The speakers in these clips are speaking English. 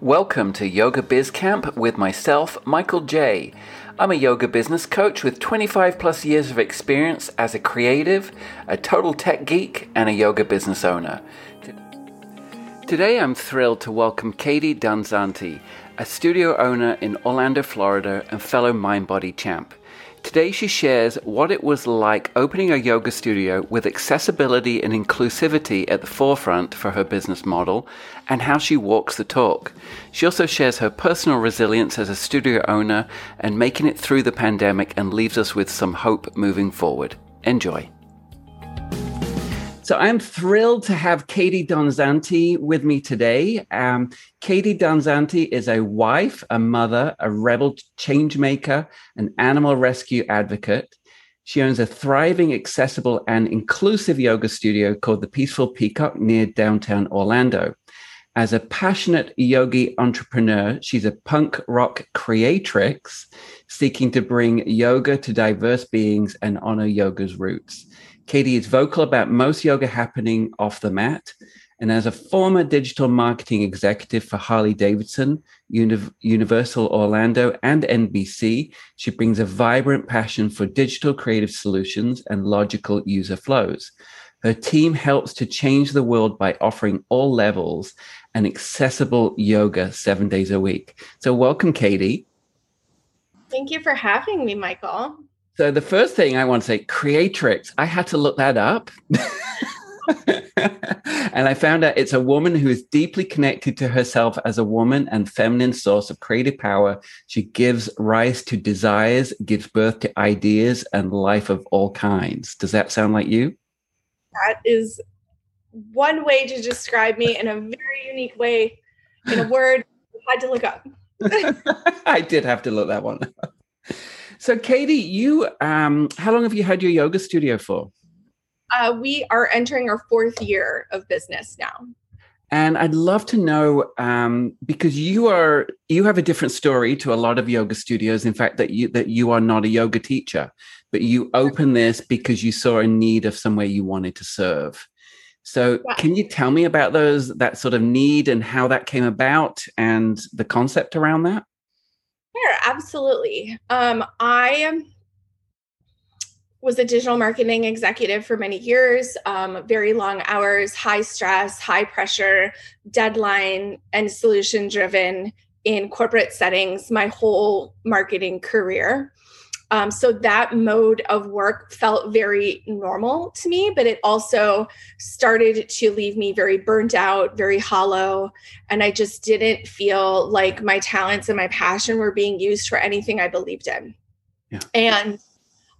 Welcome to Yoga Biz Camp with myself, Michael J. I'm a yoga business coach with 25 plus years of experience as a creative, a total tech geek, and a yoga business owner. Today I'm thrilled to welcome Katie Danzanti, a studio owner in Orlando, Florida, and fellow Mind Body champ. Today, she shares what it was like opening a yoga studio with accessibility and inclusivity at the forefront for her business model and how she walks the talk. She also shares her personal resilience as a studio owner and making it through the pandemic and leaves us with some hope moving forward. Enjoy. So I'm thrilled to have Katie Donzanti with me today. Um, Katie Donzanti is a wife, a mother, a rebel change maker, an animal rescue advocate. She owns a thriving, accessible, and inclusive yoga studio called the Peaceful Peacock near downtown Orlando. As a passionate yogi entrepreneur, she's a punk rock creatrix seeking to bring yoga to diverse beings and honor yoga's roots. Katie is vocal about most yoga happening off the mat. And as a former digital marketing executive for Harley Davidson, Uni- Universal Orlando, and NBC, she brings a vibrant passion for digital creative solutions and logical user flows. Her team helps to change the world by offering all levels and accessible yoga seven days a week. So, welcome, Katie. Thank you for having me, Michael. So the first thing I want to say, creatrix, I had to look that up. and I found out it's a woman who is deeply connected to herself as a woman and feminine source of creative power. She gives rise to desires, gives birth to ideas and life of all kinds. Does that sound like you? That is one way to describe me in a very unique way. In a word, I had to look up. I did have to look that one up. So, Katie, you, um, how long have you had your yoga studio for? Uh, we are entering our fourth year of business now. And I'd love to know um, because you are you have a different story to a lot of yoga studios. In fact, that you that you are not a yoga teacher, but you open this because you saw a need of somewhere you wanted to serve. So, yeah. can you tell me about those that sort of need and how that came about and the concept around that? Sure, absolutely. Um, I was a digital marketing executive for many years, um, very long hours, high stress, high pressure, deadline, and solution driven in corporate settings my whole marketing career. Um, so that mode of work felt very normal to me, but it also started to leave me very burnt out, very hollow. And I just didn't feel like my talents and my passion were being used for anything I believed in. Yeah. And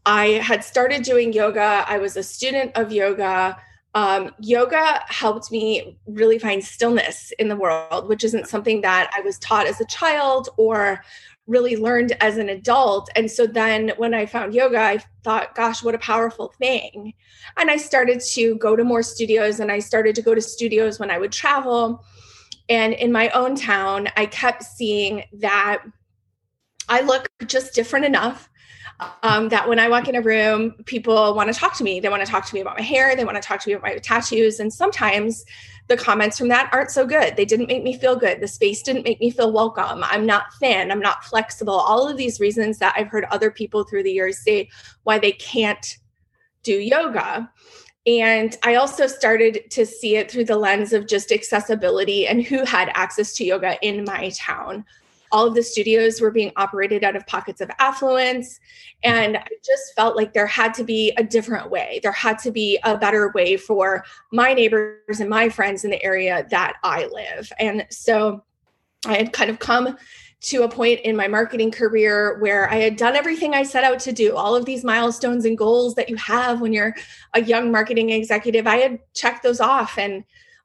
I had started doing yoga. I was a student of yoga. Um, yoga helped me really find stillness in the world, which isn't something that I was taught as a child or really learned as an adult. And so then when I found yoga, I thought, gosh, what a powerful thing. And I started to go to more studios and I started to go to studios when I would travel. And in my own town, I kept seeing that I look just different enough um, that when I walk in a room, people want to talk to me. They want to talk to me about my hair. They want to talk to me about my tattoos. And sometimes the comments from that aren't so good. They didn't make me feel good. The space didn't make me feel welcome. I'm not thin. I'm not flexible. All of these reasons that I've heard other people through the years say why they can't do yoga. And I also started to see it through the lens of just accessibility and who had access to yoga in my town all of the studios were being operated out of pockets of affluence. And I just felt like there had to be a different way. There had to be a better way for my neighbors and my friends in the area that I live. And so I had kind of come to a point in my marketing career where I had done everything I set out to do, all of these milestones and goals that you have when you're a young marketing executive. I had checked those off and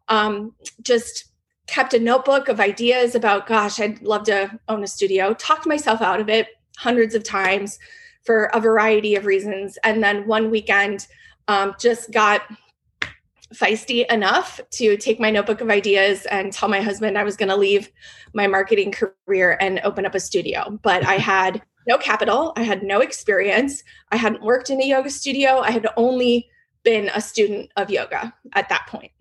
um, just kept a notebook of ideas about, gosh, I'd love to own a studio, talked myself out of it hundreds of times for a variety of reasons. And then one weekend, um, just got feisty enough to take my notebook of ideas and tell my husband I was going to leave my marketing career and open up a studio. But I had no capital, I had no experience, I hadn't worked in a yoga studio, I had only been a student of yoga at that point.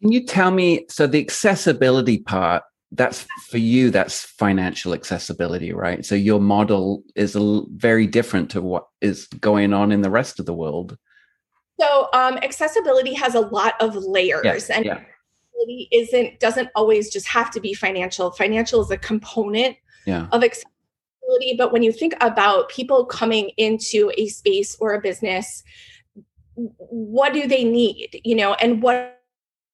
Can you tell me? So, the accessibility part, that's for you that's financial accessibility right so your model is a, very different to what is going on in the rest of the world so um, accessibility has a lot of layers and yeah. isn't doesn't always just have to be financial financial is a component yeah. of accessibility but when you think about people coming into a space or a business what do they need you know and what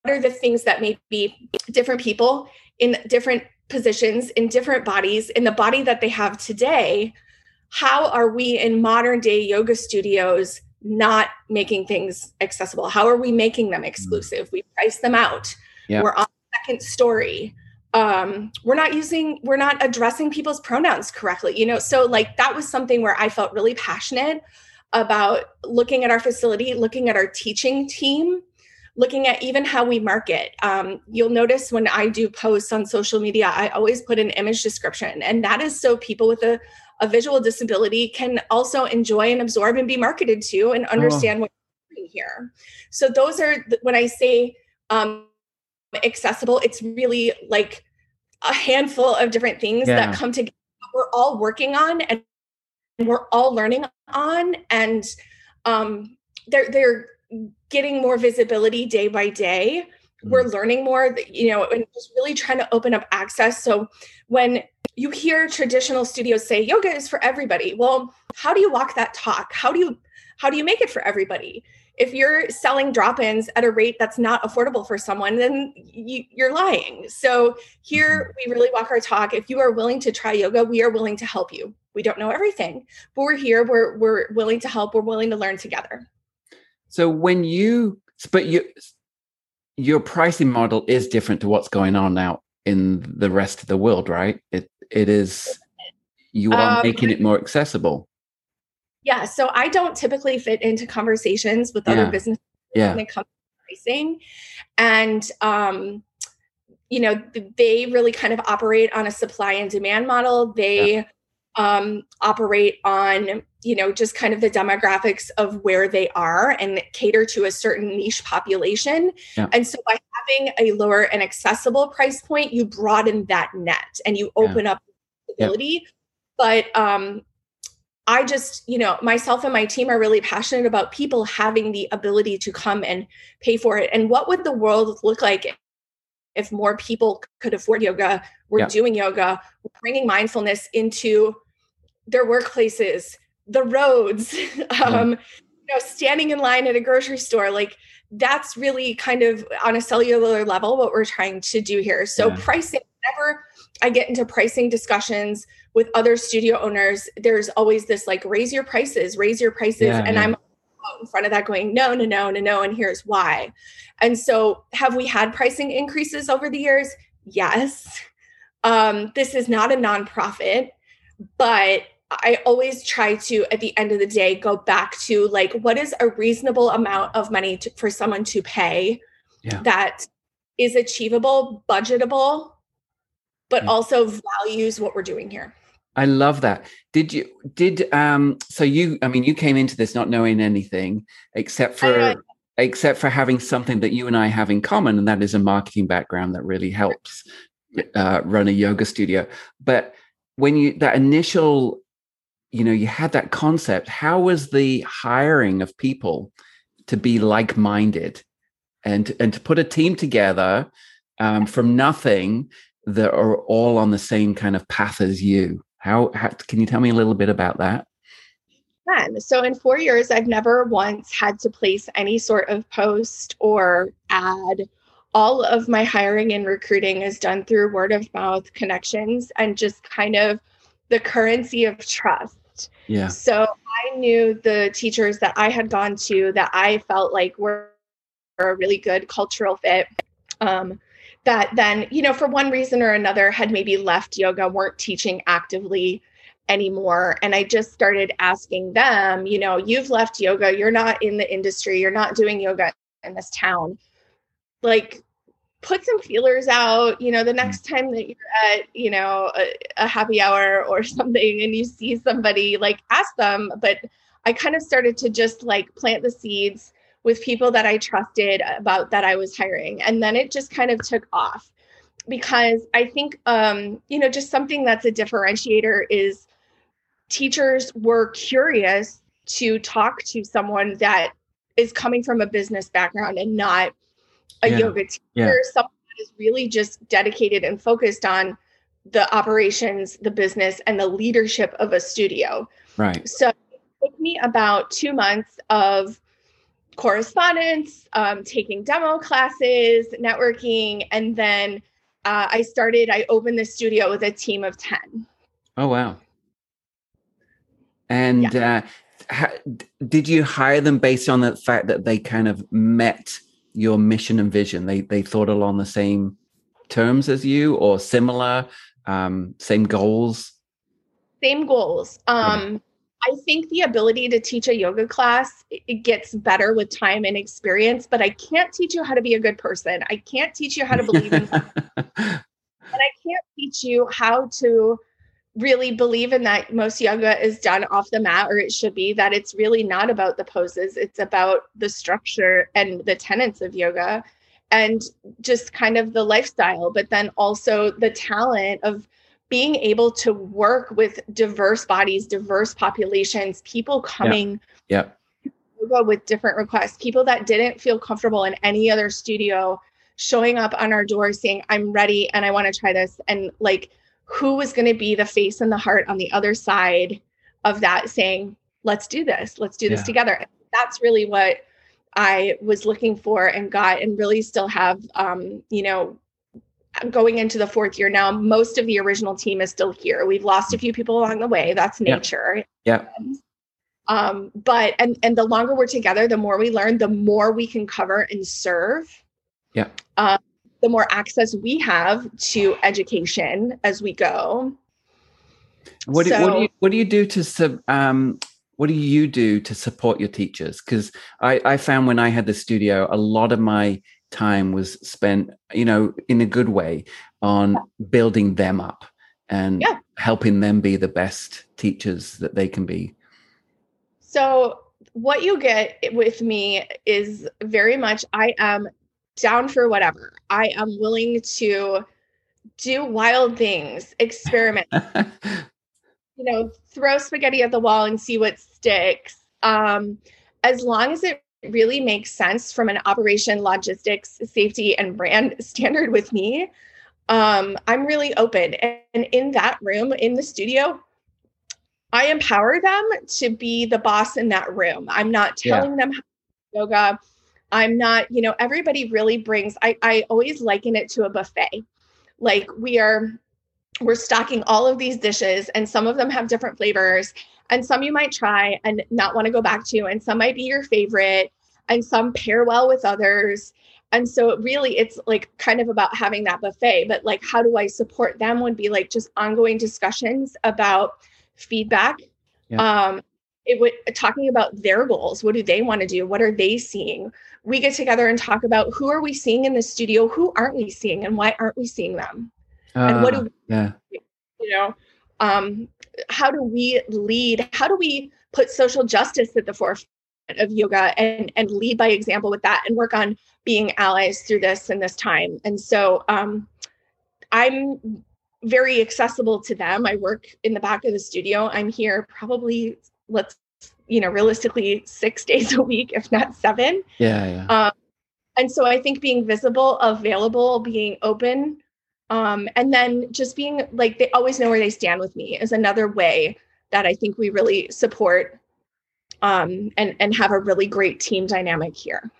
are the things that may be different people in different positions in different bodies in the body that they have today? How are we in modern day yoga studios not making things accessible? How are we making them exclusive? We price them out. Yeah. we're on second story. Um we're not using we're not addressing people's pronouns correctly you know? So like that was something where i felt really passionate about looking at our facility looking at our teaching team looking at even how we market. Um, you'll notice when I do posts on social media, I always put an image description, and that is so people with a, a visual disability can also enjoy and absorb and be marketed to and understand oh. what you're doing here. So those are when I say um, accessible, it's really like a handful of different things yeah. that come together. We're all working on and we're all learning on, and um, they're they're getting more visibility day by day. Mm. We're learning more, you know, and just really trying to open up access. So when you hear traditional studios say yoga is for everybody, well, how do you walk that talk? How do you how do you make it for everybody? If you're selling drop-ins at a rate that's not affordable for someone, then you, you're lying. So here mm-hmm. we really walk our talk. If you are willing to try yoga, we are willing to help you. We don't know everything, but we're here. We're we're willing to help. We're willing to learn together. So when you, but you, your pricing model is different to what's going on now in the rest of the world, right? It it is you are um, making it more accessible. Yeah. So I don't typically fit into conversations with other yeah. businesses yeah. when it comes to pricing. And um, you know, they really kind of operate on a supply and demand model. They yeah um, operate on you know just kind of the demographics of where they are and cater to a certain niche population yeah. and so by having a lower and accessible price point you broaden that net and you open yeah. up ability yeah. but um I just, you know, myself and my team are really passionate about people having the ability to come and pay for it. And what would the world look like if more people could afford yoga, were yeah. doing yoga, bringing mindfulness into their workplaces, the roads, um, you know, standing in line at a grocery store, like that's really kind of on a cellular level what we're trying to do here. So yeah. pricing, whenever I get into pricing discussions with other studio owners, there's always this like raise your prices, raise your prices, yeah, and yeah. I'm in front of that going no no no no no and here's why and so have we had pricing increases over the years yes um, this is not a nonprofit but I always try to, at the end of the day, go back to like, what is a reasonable amount of money to, for someone to pay yeah. that is achievable, budgetable, but yeah. also values what we're doing here. I love that. Did you, did, um, so you, I mean, you came into this not knowing anything except for, except for having something that you and I have in common, and that is a marketing background that really helps uh, run a yoga studio. But when you that initial you know you had that concept how was the hiring of people to be like-minded and and to put a team together um, from nothing that are all on the same kind of path as you how, how can you tell me a little bit about that so in four years i've never once had to place any sort of post or ad all of my hiring and recruiting is done through word of mouth connections and just kind of the currency of trust yeah. So I knew the teachers that I had gone to that I felt like were, were a really good cultural fit. Um, that then, you know, for one reason or another had maybe left yoga, weren't teaching actively anymore. And I just started asking them, you know, you've left yoga, you're not in the industry, you're not doing yoga in this town. Like, put some feelers out you know the mm. next time that you're at you know a, a, happy hour or something and you see somebody like ask them but i kind of started to just like plant the seeds with people that i trusted about that i was hiring and then it just kind of took off because I think, um, you know, just something that's a differentiator is teachers were curious to talk to someone that is coming from a business background and not a yeah. yoga teacher, yeah. someone that is really just dedicated and focused on the operations, the business, and the leadership of a studio. Right. So it took me about two months of correspondence, um, taking demo classes, networking, and then uh, I started, I opened the studio with a team of 10. Oh, wow. And yeah. uh, did you hire them based on the fact that they kind of met your mission and vision? They, they thought along the same terms as you or similar, um, same goals? Same goals. Um, I think the ability to teach a yoga class it gets better with time and experience, but I can't teach you how to be a good person. I can't teach you how to believe in and I can't teach you how to really believe in that most yoga is done off the mat or it should be that it's really not about the poses, it's about the structure and the tenets of yoga and just kind of the lifestyle, but then also the talent of being able to work with diverse bodies, diverse populations, people coming yeah. yeah. with different requests, people that didn't feel comfortable in any other studio showing up on our door saying, I'm ready and I want to try this. And like, who was going to be the face and the heart on the other side of that saying, let's do this, let's do this yeah. together. That's really what I was looking for and got, and really still have, um, you know, going into the fourth year now, most of the original team is still here. We've lost a few people along the way. That's nature. Yeah. Um, but and and the longer we're together, the more we learn, the more we can cover and serve. Yeah. Um, the more access we have to education as we go. What do, what do you what do you do to sub um what do you do to support your teachers? Because I, I found when I had the studio, a lot of my time was spent, you know, in a good way on building them up and yeah. helping them be the best teachers that they can be. So, what you get with me is very much I am down for whatever. I am willing to do wild things, experiment, you know, throw spaghetti at the wall and see what sticks. Um, as long as it really makes sense from an operation, logistics, safety, and brand standard with me, um, I'm really open. And in that room, in the studio, I empower them to be the boss in that room. I'm not telling yeah. them yoga. I'm not, you know, everybody really brings, I, I always liken it to a buffet. Like we are, we're stocking all of these dishes and some of them have different flavors and some you might try and not want to go back to and some might be your favorite and some pair well with others. And so really it's like kind of about having that buffet but like how do i support them would be like just ongoing discussions about feedback. Yeah. um it would talking about their goals what do they want to do what are they seeing? We get together and talk about who are we seeing in the studio who aren't we seeing and why aren't we seeing them? Uh, and what do we, yeah. you know um how do we lead how do we put social justice at the forefront of yoga and and lead by example with that and work on being allies through this and this time? And so um i'm very accessible to them. I work in the back of the studio. I'm here probably let's you know realistically six days a week if not seven. Yeah yeah. Um, and so i think being visible available being open um, and then just being like they always know where they stand with me is another way that I think we really support um, and and have a really great team dynamic here.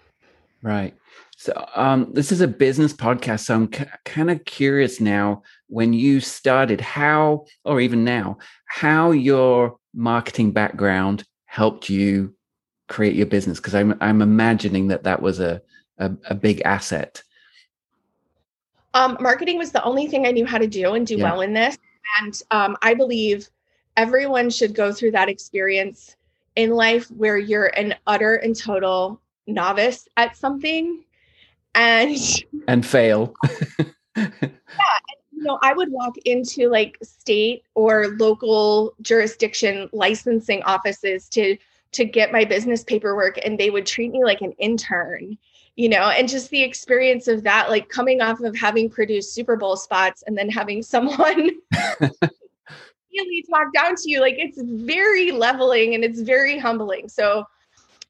Right. So um, this is a business podcast, so I'm c- kind of curious now. When you started, how, or even now, how your marketing background helped you create your business? Because I'm I'm imagining that that was a a, a big asset um, marketing was the only thing I knew how to do and do yeah. well in this. And um, I believe everyone should go through that experience in life where you're an utter and total novice at something and and fail. yeah. You know, I would walk into like state or local jurisdiction licensing offices to to get my business paperwork and they would treat me like an intern you know, and just the experience of that, like coming off of having produced Super Bowl spots and then having someone really talk down to you, like it's very leveling and it's very humbling. So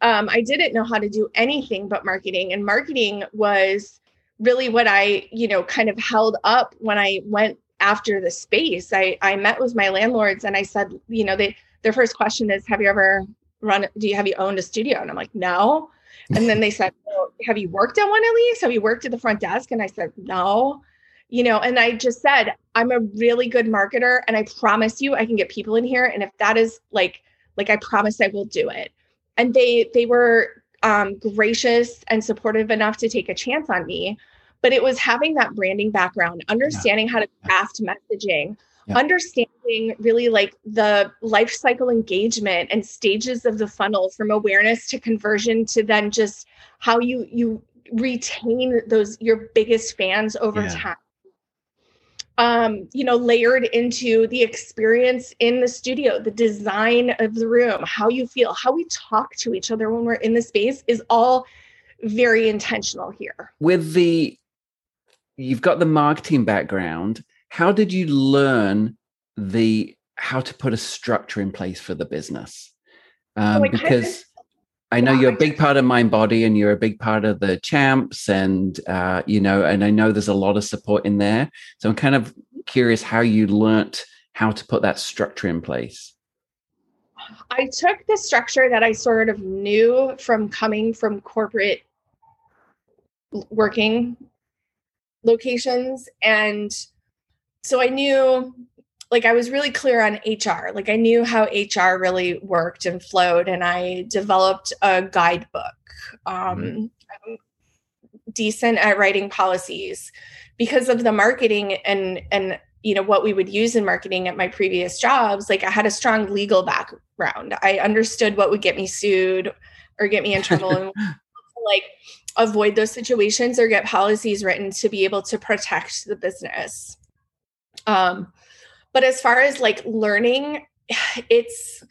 um, I didn't know how to do anything but marketing, and marketing was really what I, you know, kind of held up when I went after the space. I I met with my landlords and I said, you know, they their first question is, have you ever run? Do you have you owned a studio? And I'm like, no. And then they said, well, have you worked at one at least? Have you worked at the front desk? And I said, no. You know, and I just said, I'm a really good marketer and I promise you I can get people in here. And if that is like, like I promise I will do it. And they they were um, gracious and supportive enough to take a chance on me. But it was having that branding background, understanding how to craft messaging, yeah. understanding really like the life cycle engagement and stages of the funnel from awareness to conversion to then just how you you retain those your biggest fans over yeah. time um you know layered into the experience in the studio the design of the room how you feel how we talk to each other when we're in the space is all very intentional here with the you've got the marketing background how did you learn the how to put a structure in place for the business um, because I know you're a big part of Mind Body and you're a big part of the champs and uh, you know, and I know there's a lot of support in there. So I'm kind of curious how you learnt how to put that structure in place. I took the structure that I sort of knew from coming from corporate working locations and so I knew like I was really clear on HR. Like I knew how HR really worked and flowed, and I developed a guidebook. Um, mm-hmm. I'm decent at writing policies because of the marketing and and you know what we would use in marketing at my previous jobs. Like I had a strong legal background. I understood what would get me sued or get me in trouble, and like avoid those situations or get policies written to be able to protect the business. Um, but as far as like learning, it's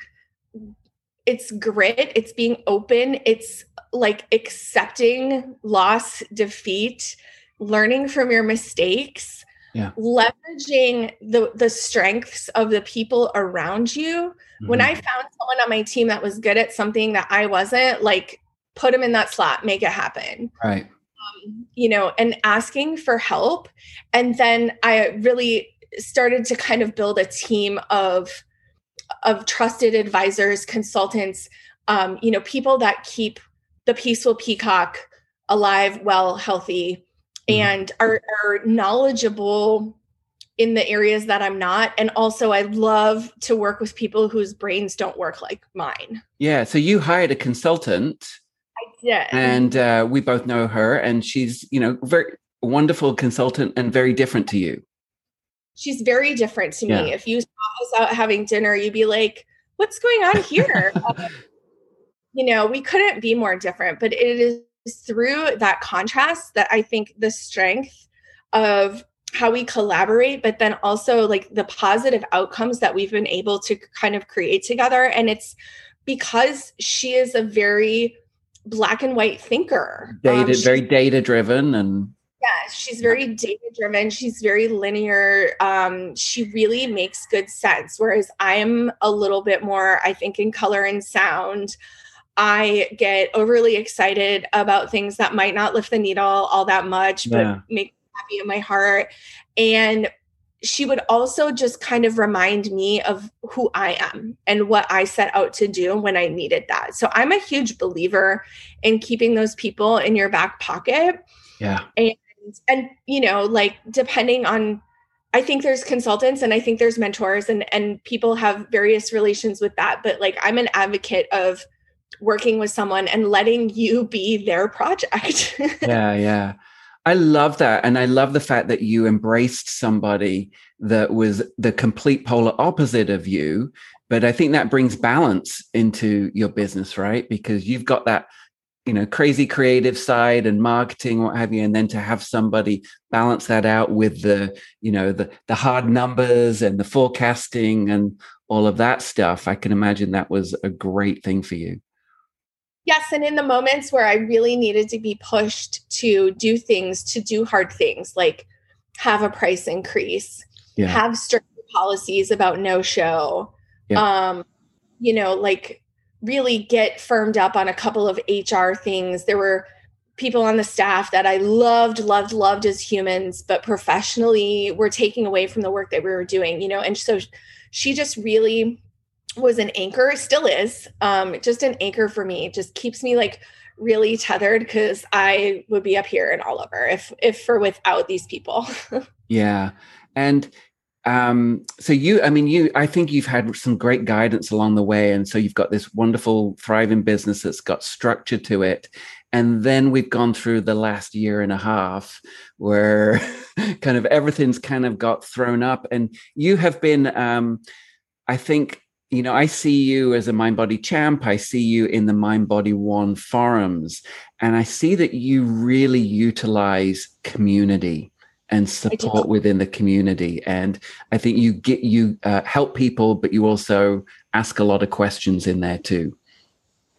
it's grit, it's being open, it's like accepting loss, defeat, learning from your mistakes, yeah. leveraging the the strengths of the people around you. Mm-hmm. When I found someone on my team that was good at something that I wasn't, like put them in that slot, make it happen. Right. Um, you know, and asking for help. And then I really started to kind of build a team of of trusted advisors, consultants, um, you know, people that keep the peaceful peacock alive, well, healthy, mm-hmm. and are, are knowledgeable in the areas that I'm not. And also, I love to work with people whose brains don't work like mine. Yeah. So you hired a consultant. I did. And uh, we both know her, and she's, you know, very wonderful consultant and very different to you she's very different to yeah. me. If you saw us out having dinner, you'd be like, what's going on here? um, you know, we couldn't be more different, but it is through that contrast that I think the strength of how we collaborate, but then also like the positive outcomes that we've been able to kind of create together. And it's because she is a very black and white thinker. Data, um, very data driven and yeah, she's very data driven. She's very linear. Um, she really makes good sense. Whereas I'm a little bit more, I think, in color and sound. I get overly excited about things that might not lift the needle all that much, but yeah. make me happy in my heart. And she would also just kind of remind me of who I am and what I set out to do when I needed that. So I'm a huge believer in keeping those people in your back pocket. Yeah. And and you know like depending on i think there's consultants and i think there's mentors and and people have various relations with that but like i'm an advocate of working with someone and letting you be their project. Yeah yeah. I love that and i love the fact that you embraced somebody that was the complete polar opposite of you but i think that brings balance into your business right? Because you've got that you know crazy creative side and marketing what have you and then to have somebody balance that out with the you know the the hard numbers and the forecasting and all of that stuff i can imagine that was a great thing for you Yes, and in the moments where I really needed to be pushed to do things, to do hard things, like have a price increase, yeah. have strict policies about no show, yeah. um, you know, like really get firmed up on a couple of HR things. There were people on the staff that I loved, loved, loved as humans, but professionally were taking away from the work that we were doing, you know, and so she just really was an anchor, still is, um, just an anchor for me. just keeps me like really tethered because I would be up here and all over if if for without these people. yeah. And um so you i mean you i think you've had some great guidance along the way. And so you've got this wonderful thriving business that's got structure to it. And then we've gone through the last year and a half where kind of everything's kind of got thrown up. And you have been um i think you know, I see you as a mind body champ. I see you in the mind body one forums, and I see that you really utilize community and support within the community. And I think you get you uh, help people, but you also ask a lot of questions in there too.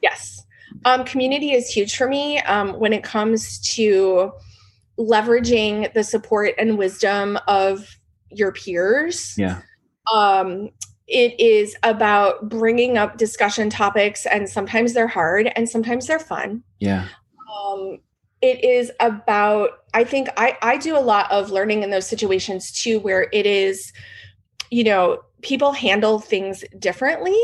Yes, um, community is huge for me um, when it comes to leveraging the support and wisdom of your peers. Yeah. Um, it is about bringing up discussion topics and sometimes they're hard and sometimes they're fun yeah um, it is about i think i i do a lot of learning in those situations too where it is you know people handle things differently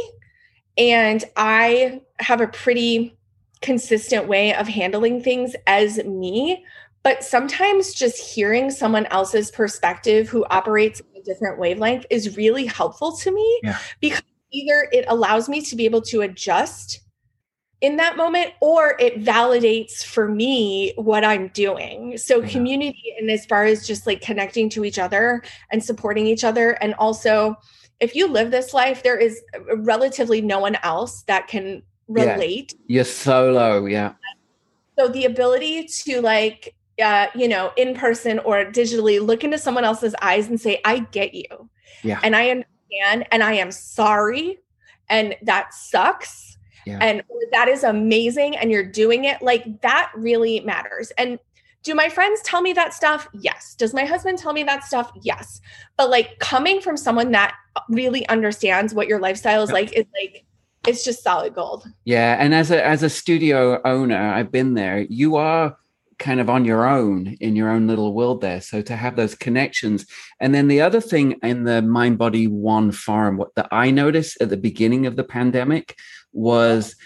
and i have a pretty consistent way of handling things as me but sometimes just hearing someone else's perspective who operates a different wavelength is really helpful to me yeah. because either it allows me to be able to adjust in that moment or it validates for me what I'm doing. So yeah. community and as far as just like connecting to each other and supporting each other and also if you live this life there is relatively no one else that can relate. Yeah. You're solo, yeah. So the ability to like uh, you know, in person or digitally, look into someone else's eyes and say, I get you. Yeah. And I understand and I am sorry. And that sucks. Yeah. And that is amazing. And you're doing it. Like that really matters. And do my friends tell me that stuff? Yes. Does my husband tell me that stuff? Yes. But like coming from someone that really understands what your lifestyle is like is like it's just solid gold. Yeah, and as a as a studio owner, I've been there. You are kind of on your own in your own little world there. So to have those connections. And then the other thing in the Mind Body One forum, what that I noticed at the beginning of the pandemic was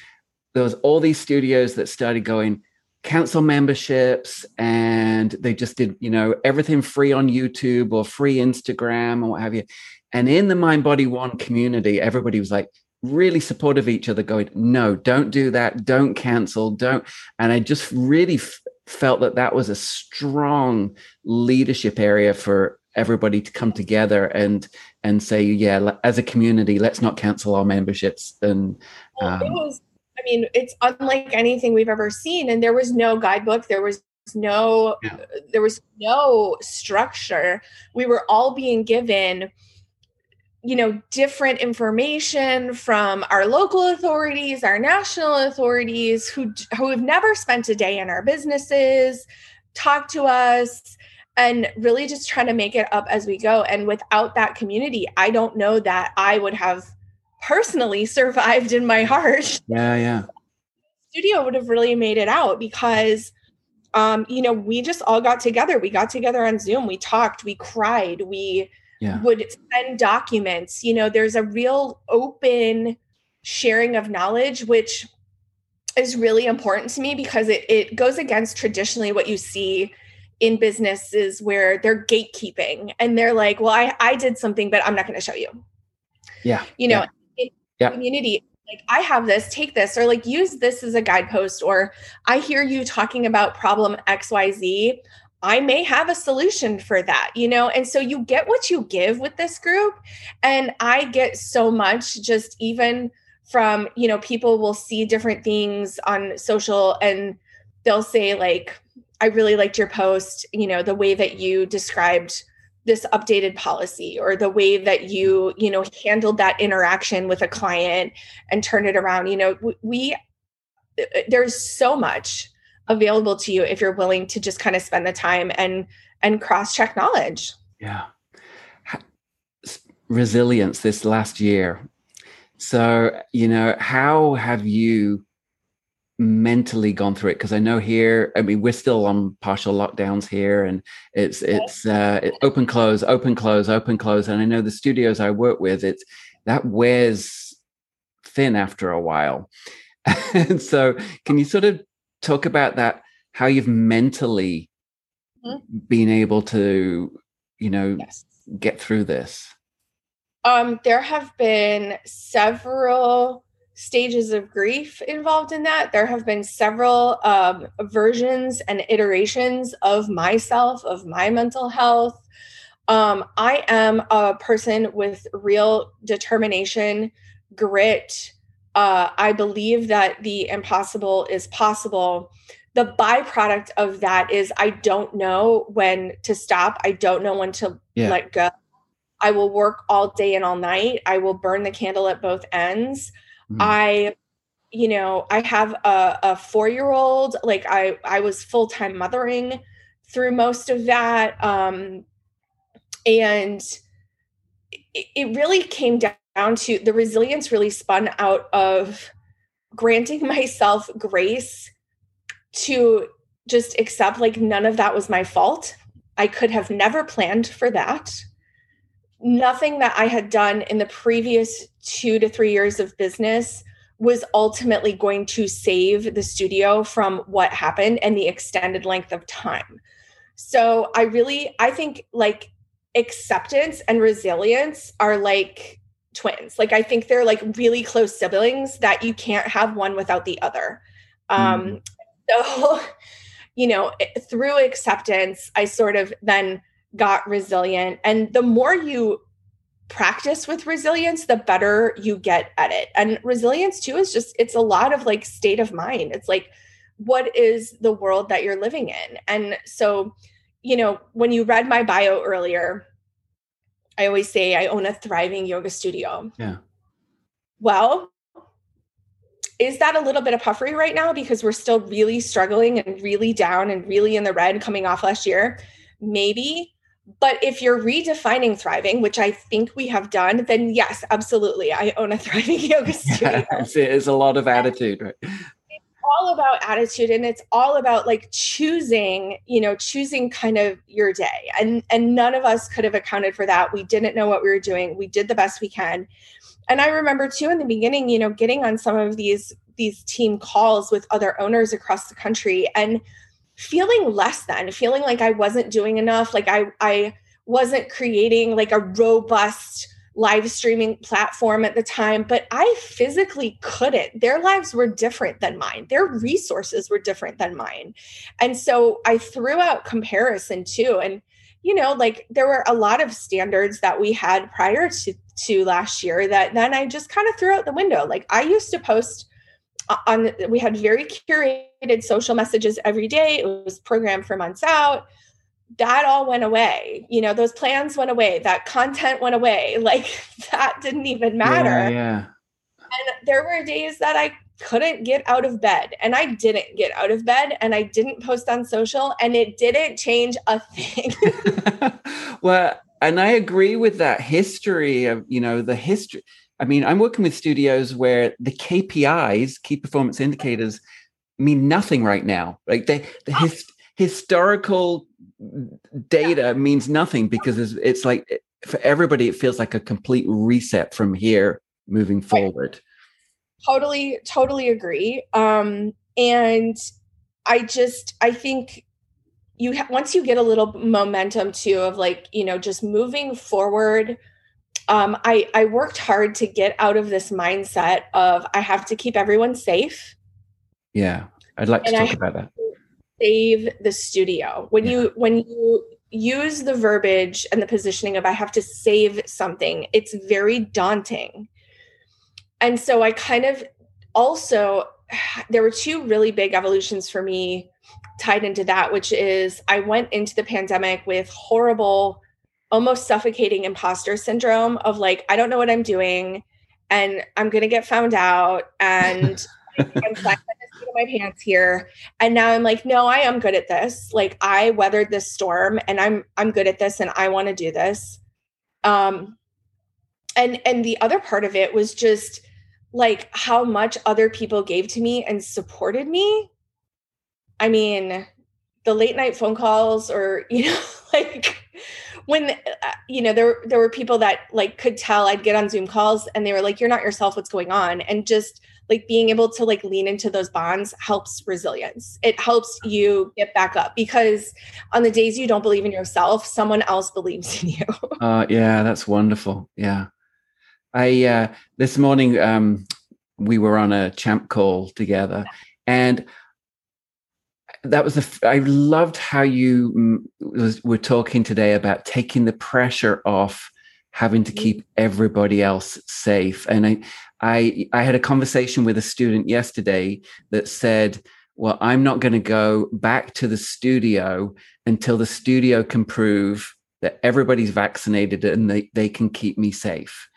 there was all these studios that started going cancel memberships and they just did, you know, everything free on YouTube or free Instagram or what have you. And in the Mind Body One community, everybody was like, really supportive of each other going no don't do that don't cancel don't and i just really f- felt that that was a strong leadership area for everybody to come together and and say yeah as a community let's not cancel our memberships and um, well, it was i mean it's unlike anything we've ever seen and there was no guidebook there was no yeah. there was no structure we were all being given you know different information from our local authorities our national authorities who who have never spent a day in our businesses talk to us and really just trying to make it up as we go. And without that community i don't know that i would have personally survived in my heart. Yeah yeah. Studio would have really made it out because um you know we just all got together. We got together on zoom. We talked. We cried. We yeah. would send documents. You know, there's a real open sharing of knowledge, which is really important to me because it, it goes against traditionally what you see in businesses where they're gatekeeping and they're like, well, I, I did something, but I'm not going to show you. Yeah. You know, yeah. in yeah. community, like I have this, take this, or like use this as a guidepost, or I hear you talking about problem XYZ. I may have a solution for that, you know? And so you get what you give with this group. And I get so much just even from, you know, people will see different things on social and they'll say, like, I really liked your post, you know, the way that you described this updated policy or the way that you, you know, handled that interaction with a client and turned it around. You know, we uh, uh, there's so much available to you if you're willing to just kind of spend the time and and cross check knowledge. Yeah. Resilience this last year. So you know how have you mentally gone through it because i know here i mean we're still on partial lockdowns here and it's it's uh open close open close open close and i know the studios i work with it's that wears thin after a while and so can you sort of talk about that how you've mentally mm-hmm. been able to you know yes. get through this um there have been several stages of grief involved in that there have been several um, versions and iterations of myself of my mental health um, i am a person with real determination grit uh, I believe that the impossible is possible. The byproduct of that is I don't know when to stop. I don't know when to yeah. let go. I will work all day and all night. I will burn the candle at both ends. Mm. I, you know, I have a, a four year old. Like I, I was full time mothering through most of that, um, and it, it really came down down to the resilience really spun out of granting myself grace to just accept like none of that was my fault. I could have never planned for that. Nothing that I had done in the previous two to three years of business was ultimately going to save the studio from what happened and the extended length of time. So I really, I think like acceptance and resilience are like twins. Like I think they're like really close siblings that you can't have one without the other. Um mm. so you know, through acceptance, I sort of then got resilient and the more you practice with resilience, the better you get at it. And resilience too is just it's a lot of like state of mind. It's like what is the world that you're living in? And so, you know, when you read my bio earlier, I always say I own a thriving yoga studio. Yeah. Well, is that a little bit of puffery right now because we're still really struggling and really down and really in the red coming off last year? Maybe. But if you're redefining thriving, which I think we have done, then yes, absolutely. I own a thriving yoga studio. it's a lot of attitude, right? It's all about attitude and it's all about like choosing you know choosing kind of your day and and none of us could have accounted for that we didn't know what we were doing we did the best we can and i remember too in the beginning you know getting on some of these these team calls with other owners across the country and feeling less than feeling like i wasn't doing enough like i i wasn't creating like a robust live streaming platform at the time, but I physically couldn't. Their lives were different than mine, their resources were different than mine. And so I threw out comparison too. And, you know, like there were a lot of standards that we had prior to, to last year that then I just kind of threw out the window. Like I used to post on, we had very curated social messages every day, it was programmed for months out that all went away. You know, those plans went away. That content went away. Like that didn't even matter. Yeah, yeah. And there were days that I couldn't get out of bed and I didn't get out of bed and I didn't post on social and it didn't change a thing. well, and I agree with that history of, you know, the history. I mean, I'm working with studios where the KPIs, key performance indicators, mean nothing right now. Like they, the his, historical data means nothing because it's, it's, like for everybody it feels like a complete reset from here moving forward. Totally totally agree. Um and i just i think you ha- once you get a little momentum too of like you know just moving forward um i i worked hard to get out of this mindset of i have to keep everyone safe. Yeah i'd like to talk about that. save the studio. When yeah. you when you use the verbiage and the positioning of i have to save something it's very daunting. And so i kind of also there were two really big evolutions for me tied into that which is i went into the pandemic with horrible almost suffocating imposter syndrome of like i don't know what i'm doing and i'm going to get found out and I'm flat my pants here. And now i'm like no i am good at this. Like i weathered this storm and i'm i'm good at this and i want to do this. Um and and the other part of it was just like how much other people gave to me and supported me. I mean the late night phone calls or you know like when uh, you know there there were people that like could tell I'd get on Zoom calls and they were like you're not yourself what's going on? And just like being able to like lean into those bonds helps resilience. It helps you get back up because on the days you don't believe in yourself someone else believes in you. Uh yeah that's wonderful. Yeah. I uh this morning um we were on a champ call together and that was a, I loved how you was, were talking today about taking the pressure off having to keep mm-hmm. everybody else safe and i i i had a conversation with a student yesterday that said well i'm not going to go back to the studio until the studio can prove that everybody's vaccinated and they, they can keep me safe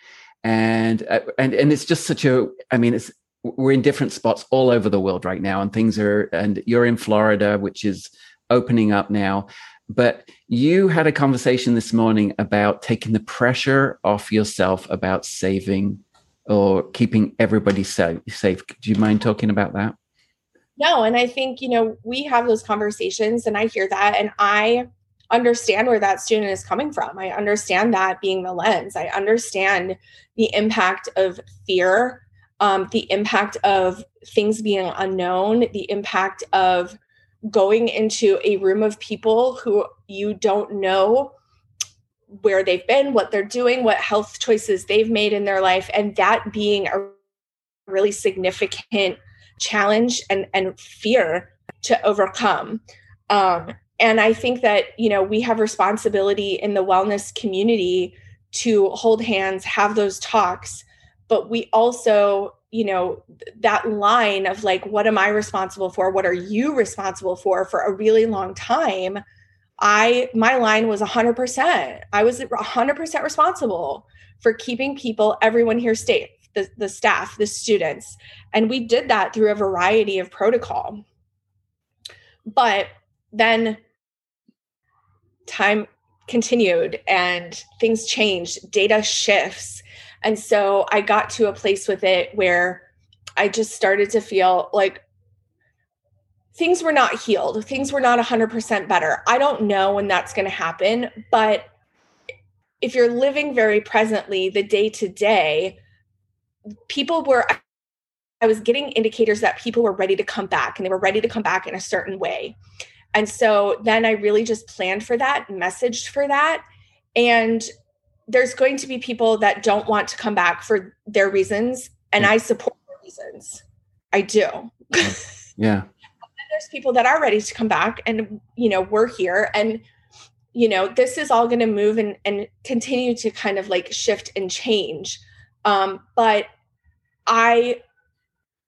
and uh, and and it's just such a i mean it's we're in different spots all over the world right now and things are and you're in florida which is opening up now. But you had a conversation this morning about taking the pressure off yourself about saving or keeping everybody safe safe. Do you mind talking about that? No and i think you know we have those conversations and i hear that and i understand where that student is coming from. I understand that being the lens. I understand the impact of fear um, the impact of things being unknown, the impact of going into a room of people who you don't know where they've been, what they're doing, what health choices they've made in their life, and that being a really significant challenge and, and fear to overcome. Um, and I think that, you know, we have responsibility in the wellness community to hold hands, have those talks, but we also you know that line of like what am i responsible for? What are you responsible for? For a really long time i my line was 100% i was 100% responsible for keeping people everyone here safe the, the staff the students. And we did that through a variety of protocol. But then time continued and things changed data shifts and so I got to a place with it where I just started to feel like things were not healed. Things were not 100% better. I don't know when that's going to happen, but if you're living very presently, the day to day, people were, I was getting indicators that people were ready to come back and they were ready to come back in a certain way. And so then I really just planned for that, messaged for that. And there's going to be people that don't want to come back for their reasons and i support their reasons. I do. Yeah. There's people that are ready to come back and you know we're here and you know this is all going to move and, and continue to kind of like shift and change. Um, but i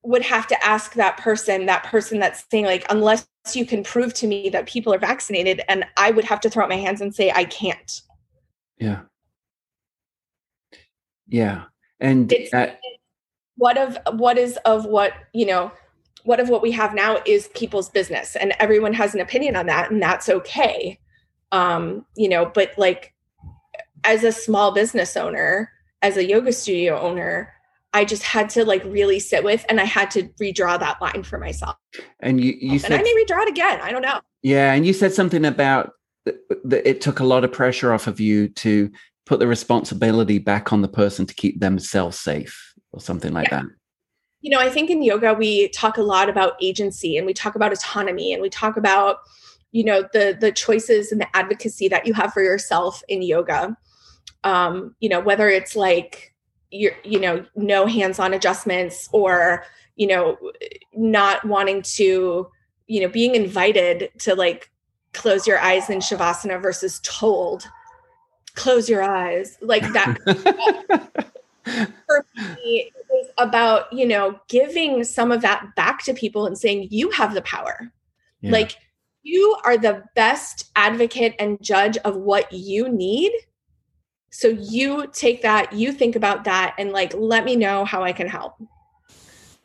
would have to ask that person that person that's saying like unless you can prove to me that people are vaccinated and i would have to throw up my hands and say i can't. Yeah yeah. And uh, what of what is of what, you know, what of what we have now is people's business and everyone has an opinion on that and that's okay. Um, you know, but like as a small business owner, as a yoga studio owner, I just had to like really sit with and I had to redraw that line for myself. And you you said, and I may redraw it again. I don't know. Yeah, and you said something about that it took a lot of pressure off of you to put the responsibility back on the person to keep themselves safe or something like yeah. that. You know i think in yoga we talk a lot about agency and we talk about autonomy and we talk about you know the the choices and the advocacy that you have for yourself in yoga. Um you know whether it's like you you know no hands-on adjustments or you know not wanting to you know being invited to like close your eyes in shavasana versus told close your eyes like that for me it was about you know giving some of that back to people and saying you have the power yeah. like you are the best advocate and judge of what you need so you take that you think about that and like let me know how i can help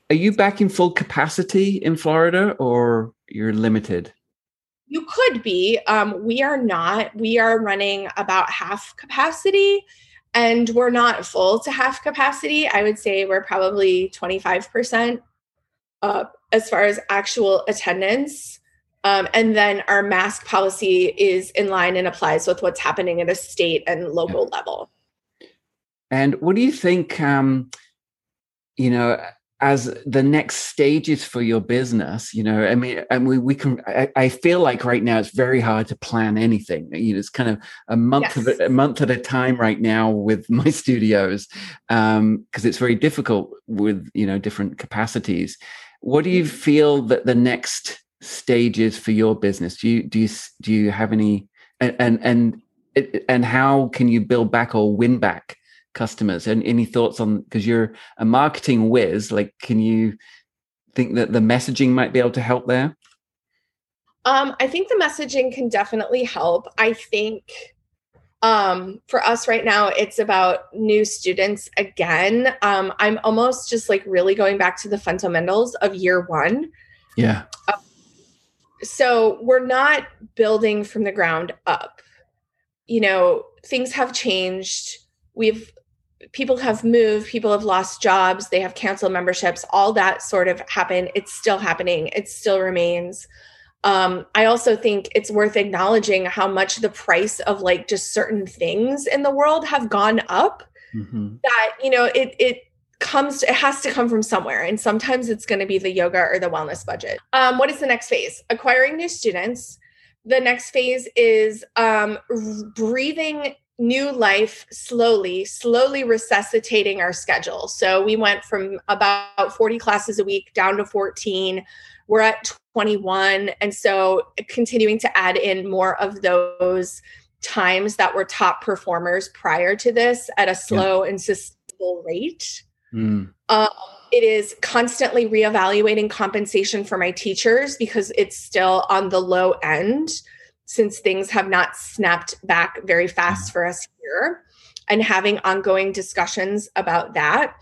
are you back in full capacity in Florida or you're limited? You could be. Um, we are not. We are running about half capacity and we're not full to half capacity. I would say we're probably 25% up as far as actual attendance. Um, and then our mask policy is in line and applies with what's happening at a state and local yeah. level. And what do you think? Um, you know, as the next stages for your business you know i mean and we, we can I, I, feel like right now it's very hard to plan anything you know it's kind of a month yes. of a, a, month at a time right now with my studios um because it's very difficult with you know different capacities what do you mm-hmm. feel that the next stages for your business do you do you do you have any and and and, and how can you build back or win back customers? And any thoughts on because you're a marketing whiz like can you think that the messaging might be able to help there? Um i think the messaging can definitely help. I think um for us right now it's about new students again. Um i'm almost just like really going back to the fundamentals of year one. Yeah. Uh, so we're not building from the ground up. You know things have changed. We've people have moved, people have lost jobs, they have canceled memberships, all that sort of happened. It's still happening, it still remains. Um, I also think it's worth acknowledging how much the price of like just certain things in the world have gone up. Mm-hmm. That, you know, it, it, comes it has to come from somewhere and sometimes it's going to be the yoga or the wellness budget um, what is the next phase acquiring new students the next phase is um, breathing new life slowly, slowly resuscitating our schedule. So we went from about 40 classes a week down to 14. We're at 21. And so continuing to add in more of those times that were top performers prior to this at a slow yeah. and sustainable rate. Mm. Um, it is constantly reevaluating compensation for my teachers because it's still on the low end since things have not snapped back very fast for us here and having ongoing discussions about that.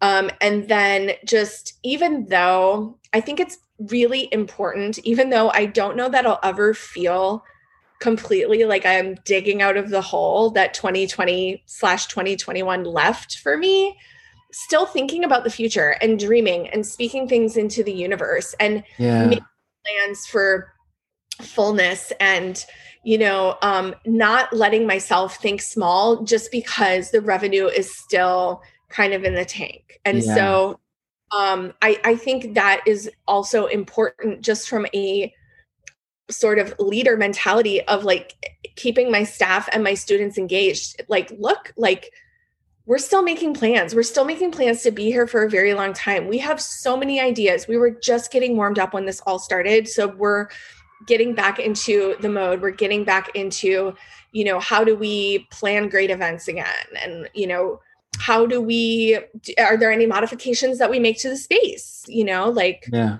Um, and then just even though I think it's really important, even though I don't know that I'll ever feel completely like I'm digging out of the hole that 2020 slash 2021 left for me, still thinking about the future and dreaming and speaking things into the universe and yeah. making plans for fullness and you know um not letting myself think small just because the revenue is still kind of in the tank and yeah. so um i i think that is also important just from a sort of leader mentality of like keeping my staff and my students engaged like look like we're still making plans. We're still making plans to be here for a very long time. We have so many ideas. We were just getting warmed up when this all started. So we're getting back into the mode we're getting back into you know how do we plan great events again? And you know how do we are there any modifications that we make to the space? You know like yeah.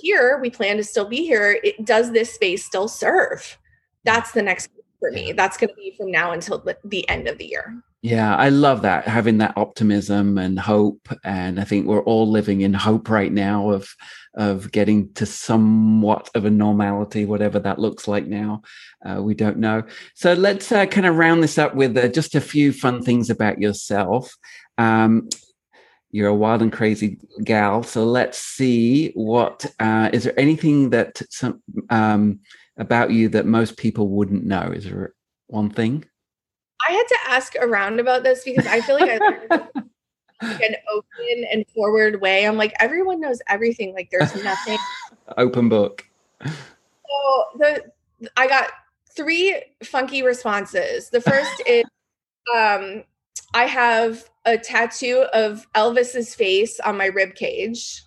here we plan to still be here. It does this space still serve? That's the next for me. That's going to be from now until the end of the year. Yeah, I love that having that optimism and hope, and I think we're all living in hope right now of of getting to somewhat of a normality, whatever that looks like now. Uh, we don't know. So let's uh, kind of round this up with uh, just a few fun things about yourself. Um, you're a wild and crazy gal, so let's see what uh, is there anything that some um, about you that most people wouldn't know? Is there one thing? I had to ask around about this because I feel like I an open and forward way. I'm like, everyone knows everything. Like there's nothing. open book. So the I got three funky responses. The first is um I have a tattoo of Elvis's face on my rib cage.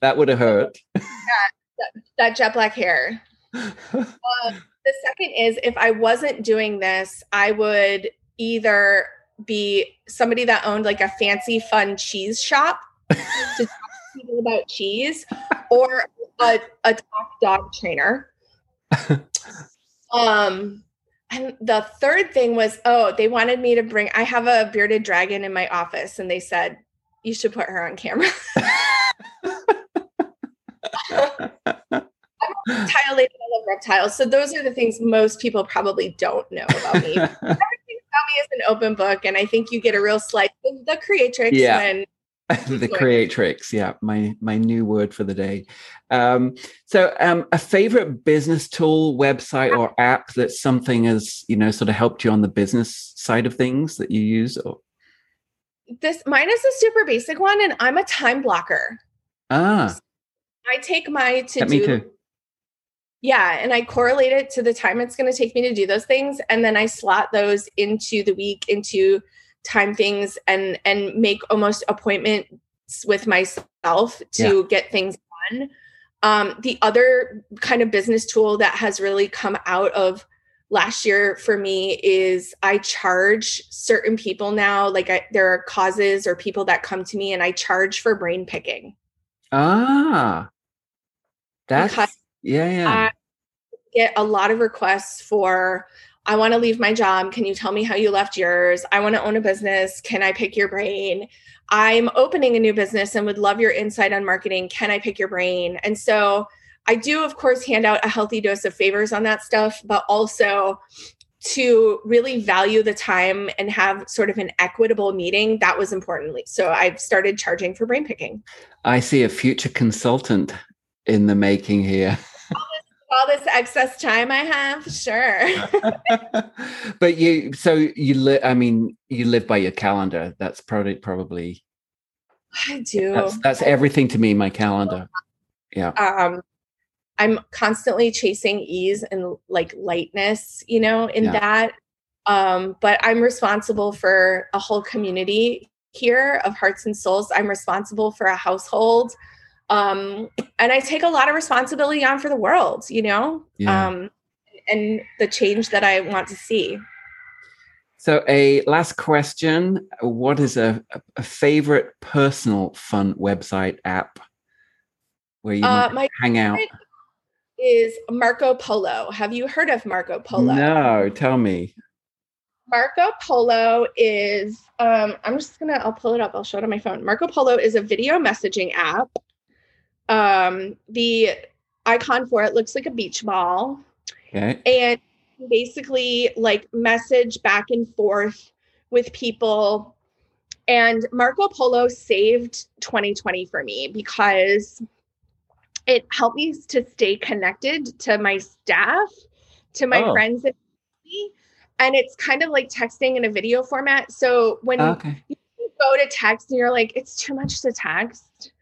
That would have hurt. that, that, that jet black hair. Um, the second is if I wasn't doing this, I would either be somebody that owned like a fancy fun cheese shop to talk to people about cheese or a, a top dog trainer. um and the third thing was oh they wanted me to bring i have a bearded dragon in my office and they said you should put her on camera. reptile lady. I love reptiles. So those are the things most people probably don't know about me. Is an open book, and I think you get a real slice of the creatrix Yeah. when the creatrix yeah my my new word for the day um so um a favorite business tool website or app that something has you know sort of helped you on the business side of things that you use or this mine is a super basic one, and I'm a time blocker. ah I take my to do Yeah, and I correlate it to the time it's going to take me to do those things and then I slot those into the week into time things and and make almost appointments with myself to get things done. Um the other kind of business tool that has really come out of last year for me is I charge certain people now like I, there are causes or people that come to me and I charge for brain picking. ah that's Because yeah yeah I get a lot of requests for I want to leave my job. Can you tell me how you left yours? I want to own a business. Can I pick your brain? I'm opening a new business and would love your insight on marketing. Can I pick your brain? And so I do, of course, hand out a healthy dose of favors on that stuff, but also to really value the time and have sort of an equitable meeting. That was importantly. So I've started charging for brain picking. i see a future consultant in the making here All this excess time I have, sure. but you so you live i mean you live by your calendar. That's probably probably I do. that's that's everything to me my calendar. Yeah. Um i'm constantly chasing ease and like lightness you know in Yeah. that. Um but i'm responsible for a whole community here of hearts and souls. I'm responsible for a household um and i take a lot of responsibility on for the world you know Yeah. um and the change that i want to see So, a last question: What is a, a favorite personal fun website app where you Uh, my hang out? is marco polo have you heard of marco polo No, tell me. Marco Polo is um I'm just gonna I'll pull it up, I'll show it on my phone. Marco Polo is a video messaging app. Um the icon for it looks like a beach ball Okay. and basically like message back and forth with people and Marco Polo saved 2020 for me because it helped me to stay connected to my staff, to my Oh. friends and family. And it's kind of like texting in a video format. So when Okay. you go to text and you're like, it's too much to text.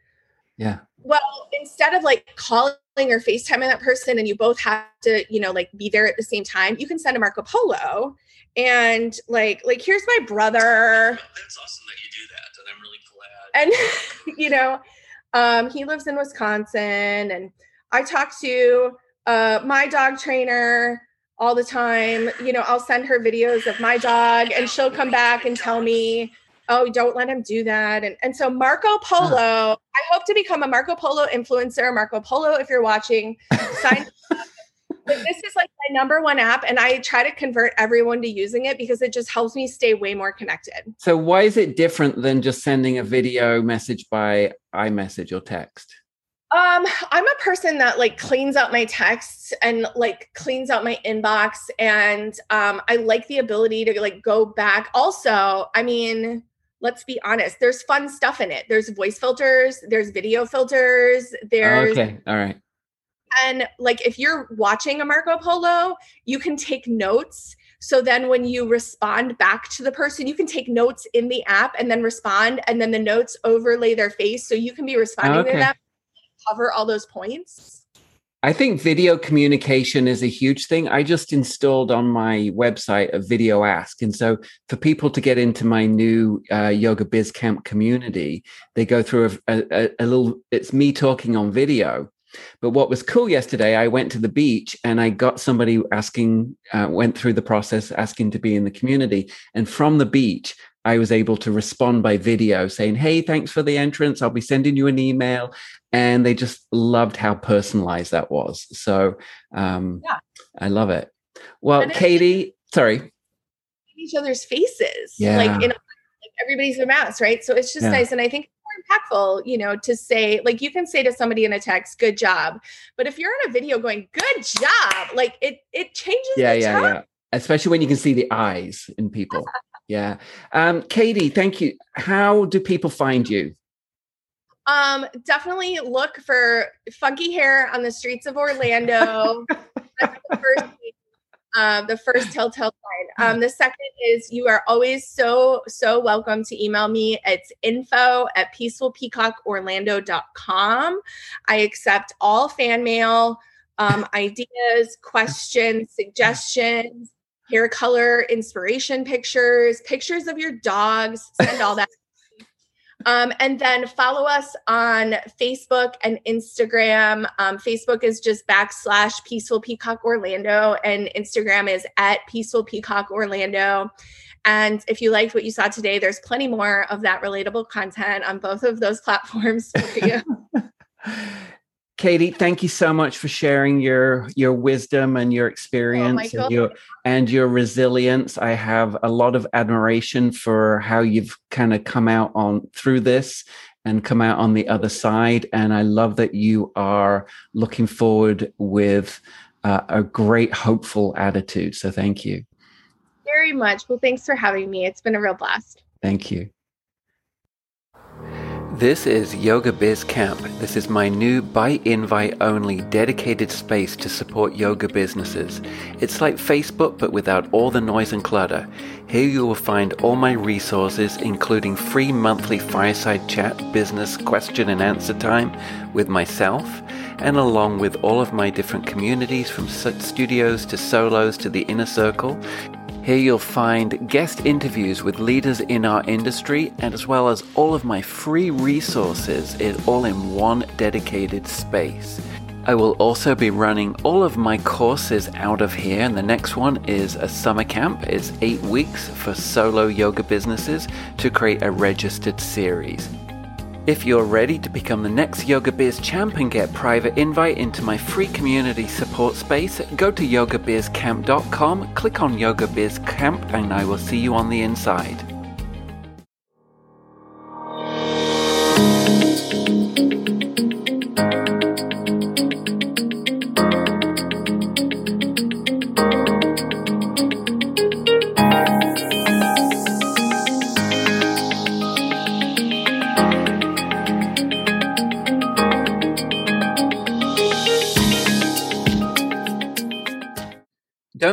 Yeah. Well, instead of like calling or FaceTiming that person and you both have to, you know, like be there at the same time, you can send a Marco Polo and like, like, here's my brother. That's awesome that you do that, and I'm really glad. And, you know, um, he lives in Wisconsin and I talk to uh, my dog trainer all the time. You know, I'll send her videos of my dog and she'll come back and tell me, oh, don't let him do that. And, and so Marco Polo, I hope to become a Marco Polo influencer. Marco Polo, if you're watching, sign up. But this is like my number one app, and I try to convert everyone to using it because it just helps me stay way more connected. So, why is it different than just sending a video message by iMessage or text? Um, I'm a person that like cleans out my texts and like cleans out my inbox and um I like the ability to like go back. Also, I mean, let's be honest, there's fun stuff in it. There's voice filters, there's video filters, there's okay. All right. and like if you're watching a Marco Polo, you can take notes. So then when you respond back to the person, you can take notes in the app and then respond, and then the notes overlay their face. So you can be responding Okay. to them, cover all those points. I think video communication is a huge thing. I just installed on my website a VideoAsk. And so for people to get into my new uh, Yoga Biz Camp community, they go through a, a, a little, it's me talking on video. But what was cool yesterday, I went to the beach and I got somebody asking, uh, went through the process asking to be in the community. And from the beach, I was able to respond by video saying, Hey, thanks for the entrance. I'll be sending you an email. And they just loved how personalized that was. So um, Yeah. I love it. Well, And Katie, sorry. each other's faces. Yeah. Like in like everybody's a mess, right? So it's just yeah. nice. And I think it's more impactful, you know, to say, like, you can say to somebody in a text, good job. But if you're in a video going, good job, like it, it changes. Yeah, yeah, tone. yeah. Especially when you can see the eyes in people. Yeah. Um, Katie, thank you. How do people find you? Um, definitely look for funky hair on the streets of Orlando. That's the first uh, the first telltale sign. Um, the second is you are always so, so welcome to email me. It's info at peacefulpeacockorlando.com. I accept all fan mail, um, ideas, questions, suggestions, hair color, inspiration pictures, pictures of your dogs. Send all that um, and then follow us on Facebook and Instagram. Um, Facebook is just backslash Peaceful Peacock Orlando, and Instagram is at Peaceful Peacock Orlando. And if you liked what you saw today, there's plenty more of that relatable content on both of those platforms for you. Katie, thank you so much for sharing your your wisdom and your oh, experience oh, and your and your resilience. I have a lot of admiration for how you've kind of come out on through this and come out on the other side. And I love that you are looking forward with uh, a great hopeful attitude. So thank you. Very much. Well, thanks for having me. It's been a real blast. Thank you. This is Yoga Biz Camp. This is my new by invite only dedicated space to support yoga businesses. It's like Facebook but without all the noise and clutter. Here you will find all my resources, including free monthly fireside chat business question and answer time with myself, and along with all of my different communities from studios to solos to the inner circle. Here you'll find guest interviews with leaders in our industry, and as well as all of my free resources, all in one dedicated space. I will also be running all of my courses out of here, and the next one is a summer camp. It's eight weeks for solo yoga businesses to create a registered series. If you're ready to become the next Yoga Biz champ and get private invite into my free community support space, go to yogabizcamp.com, click on Yoga Biz Camp, and I will see you on the inside.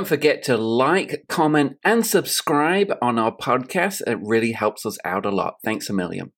Don't forget to like, comment, and subscribe on our podcast. It really helps us out a lot. Thanks a million.